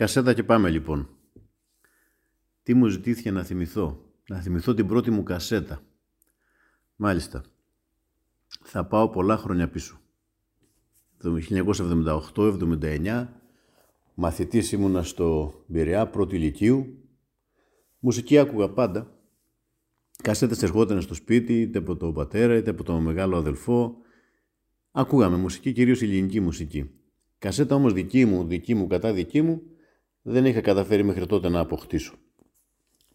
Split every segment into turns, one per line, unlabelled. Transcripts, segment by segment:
Κασέτα και πάμε λοιπόν. Τι μου ζητήθηκε να θυμηθώ; Να θυμηθώ την πρώτη μου κασέτα. Μάλιστα. Θα πάω πολλά χρόνια πίσω. Το 1978-79 μαθητής ήμουνα στο Μπειραιά, πρώτη ηλικίου. Μουσική άκουγα πάντα. Κασέτες ερχόταν στο σπίτι, είτε από τον πατέρα, είτε από τον μεγάλο αδελφό. Ακούγαμε μουσική, κυρίως ελληνική μουσική. Κασέτα όμως δική μου, δική μου κατά δική μου, δεν είχα καταφέρει μέχρι τότε να αποκτήσω.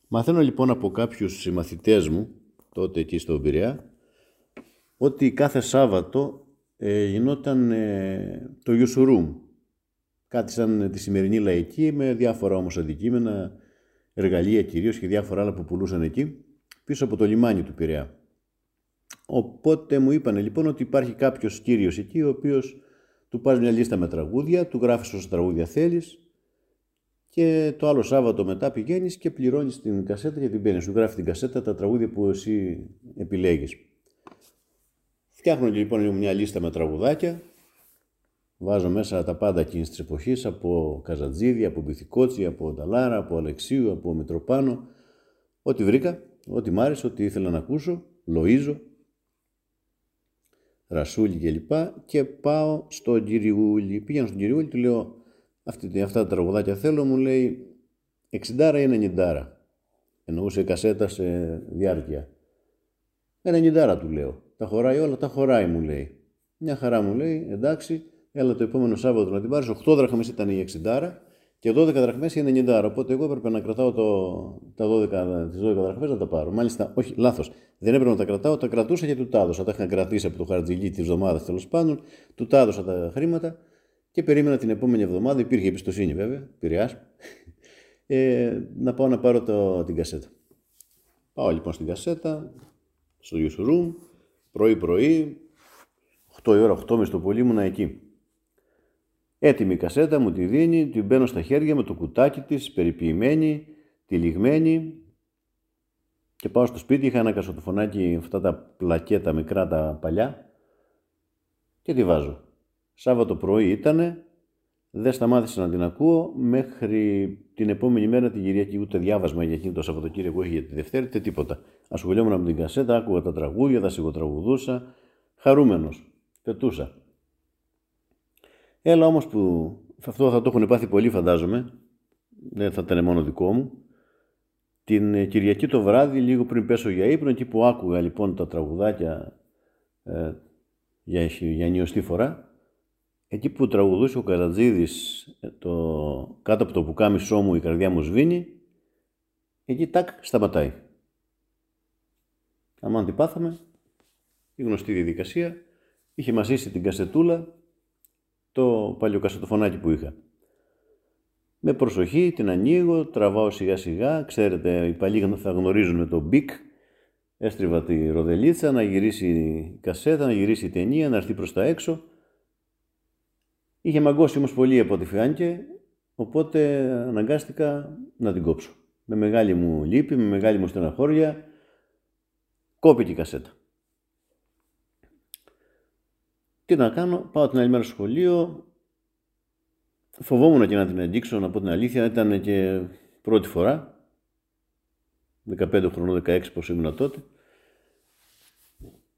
Μαθαίνω λοιπόν από κάποιους συμμαθητές μου, τότε εκεί στο Πειραιά, ότι κάθε Σάββατο ε, γινόταν ε, το Ιουσουρούμ. Κάτι σαν τη σημερινή λαϊκή με διάφορα όμως αντικείμενα, εργαλεία κυρίως και διάφορα άλλα που πουλούσαν εκεί, πίσω από το λιμάνι του Πειραιά. Οπότε μου είπαν λοιπόν ότι υπάρχει κάποιος κύριος εκεί, ο οποίος του πας μια λίστα με τραγούδια, του γράφεις όσα τραγούδια θέλεις και το άλλο Σάββατο μετά πηγαίνεις και πληρώνεις την κασέτα και την παίρνει. Σου γράφει την κασέτα τα τραγούδια που εσύ επιλέγεις. Φτιάχνω λοιπόν μια λίστα με τραγουδάκια. Βάζω μέσα τα πάντα εκείνης της εποχής από Καζατζίδη, από Μπιθικότσι, από Νταλάρα, από Αλεξίου, από Μητροπάνο. Ό,τι βρήκα, ό,τι μ' άρεσε, ό,τι ήθελα να ακούσω, Λοΐζο, Ρασούλη κλπ. Και, και πάω στον Κυριούλη. Πήγαινα στον Κυριούλη, του λέω αυτή, αυτά τα τραγουδάκια θέλω, μου λέει 60 ή 90. Εννοούσε κασέτα σε διάρκεια. 90 του λέω. Τα χωράει όλα, τα χωράει μου λέει. Μια χαρά μου λέει, εντάξει, έλα το επόμενο Σάββατο να την πάρεις. 8 δραχμές ήταν η 60 και 12 δραχμές η 90. Οπότε εγώ έπρεπε να κρατάω το, τα 12, τις 12 δραχμές να τα πάρω. Μάλιστα, όχι, λάθος. Δεν έπρεπε να τα κρατάω, τα κρατούσα και του τα έδωσα. Τα είχα κρατήσει από το χαρτζιλί της εβδομάδας τέλος πάντων. Του τα έδωσα τα χρήματα και περίμενα την επόμενη εβδομάδα, υπήρχε εμπιστοσύνη βέβαια, πειραιάς, ε, να πάω να πάρω το, την κασέτα. Πάω λοιπόν στην κασέτα, στο Youth Room, πρωί-πρωί, 8 η ώρα, 8 το πολύ ήμουνα εκεί. Έτοιμη η κασέτα μου τη δίνει, την μπαίνω στα χέρια με το κουτάκι της, περιποιημένη, τυλιγμένη και πάω στο σπίτι, είχα ένα κασοτοφωνάκι, αυτά τα πλακέτα μικρά τα παλιά και τη βάζω. Σάββατο πρωί ήτανε, δεν σταμάτησα να την ακούω μέχρι την επόμενη μέρα την Κυριακή. Ούτε διάβασμα για εκείνο το Σαββατοκύριακο έχει για τη Δευτέρα, ούτε τίποτα. Ασχολιόμουν με την κασέτα, άκουγα τα τραγούδια, τα σιγοτραγουδούσα. Χαρούμενος. Πετούσα. Έλα όμως που αυτό θα το έχουν πάθει πολύ, φαντάζομαι. Δεν θα ήταν μόνο δικό μου. Την Κυριακή το βράδυ, λίγο πριν πέσω για ύπνο, εκεί που άκουγα λοιπόν τα τραγουδάκια ε, για, για νιωστή φορά, Εκεί που τραγουδούσε ο Καρατζίδης ε, το κάτω από το πουκάμισό μου η καρδιά μου σβήνει, εκεί τάκ σταματάει. Α, την πάθαμε, η γνωστή διαδικασία, είχε μασίσει την κασετούλα το παλιό κασετοφωνάκι που είχα. Με προσοχή την ανοίγω, τραβάω σιγά σιγά, ξέρετε οι παλιοί θα γνωρίζουν το μπικ, έστριβα τη ροδελίτσα, να γυρίσει η κασέτα, να γυρίσει η ταινία, να έρθει προς τα έξω Είχε μαγκώσει όμως πολύ από ό,τι φάνηκε, οπότε αναγκάστηκα να την κόψω. Με μεγάλη μου λύπη, με μεγάλη μου στεναχώρια, κόπηκε η κασέτα. Τι να κάνω, πάω την άλλη μέρα στο σχολείο, φοβόμουν και να την αγγίξω, να πω την αλήθεια, ήταν και πρώτη φορά, 15 χρονών, 16 πως ήμουν τότε.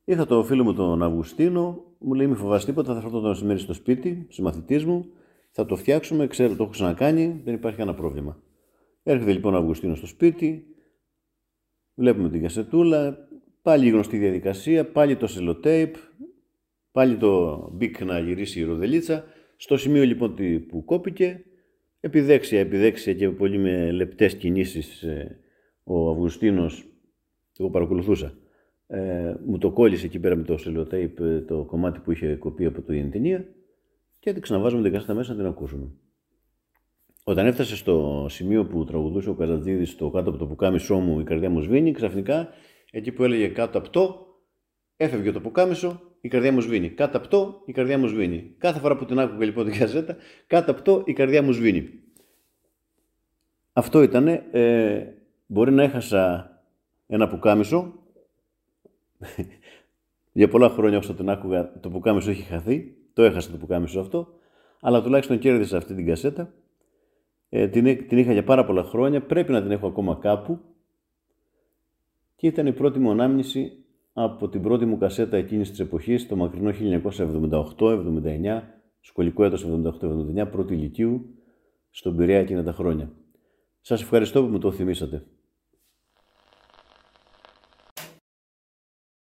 Είχα το φίλο μου τον Αυγουστίνο, μου λέει: Μη φοβάσαι τίποτα, θα έρθω το μεσημέρι στο σπίτι, συμμαθητή μου, θα το φτιάξουμε, ξέρω, το έχω ξανακάνει, δεν υπάρχει κανένα πρόβλημα. Έρχεται λοιπόν ο Αυγουστίνος στο σπίτι, βλέπουμε την κασετούλα, πάλι η γνωστή διαδικασία, πάλι το σελοτέιπ, πάλι το μπικ να γυρίσει η ροδελίτσα. Στο σημείο λοιπόν που κόπηκε, επιδέξια, επιδέξια και πολύ με λεπτές κινήσεις ε, ο Αυγουστίνος, εγώ παρακολουθούσα, ε, μου το κόλλησε εκεί πέρα με το σελοτέιπ ε, το κομμάτι που είχε κοπεί από το ταινία και την ξαναβάζουμε την κάστα μέσα να την ακούσουμε. Όταν έφτασε στο σημείο που τραγουδούσε ο Καζατζίδη στο κάτω από το πουκάμισό μου, η καρδιά μου σβήνει, ξαφνικά εκεί που έλεγε κάτω από το, έφευγε το πουκάμισο, η καρδιά μου σβήνει. Κάτω από το, η καρδιά μου σβήνει. Κάθε φορά που την άκουγα λοιπόν την καζέτα, κάτω από το, η καρδιά μου σβήνει. Αυτό ήταν. Ε, μπορεί να έχασα ένα πουκάμισο, για πολλά χρόνια όσο τον άκουγα το πουκάμισο έχει χαθεί, το έχασα το πουκάμισο αυτό, αλλά τουλάχιστον κέρδισα αυτή την κασέτα Ε, την, την είχα για πάρα πολλά χρόνια, πρέπει να την έχω ακόμα κάπου. Και ήταν η πρώτη μου ανάμνηση από την πρώτη μου κασέτα εκείνης της εποχής, το μακρινό 1978-79, σχολικό έτος 78-79, πρώτη ηλικίου, στον Πειραιά εκείνα τα χρόνια. Σας ευχαριστώ που μου το θυμήσατε.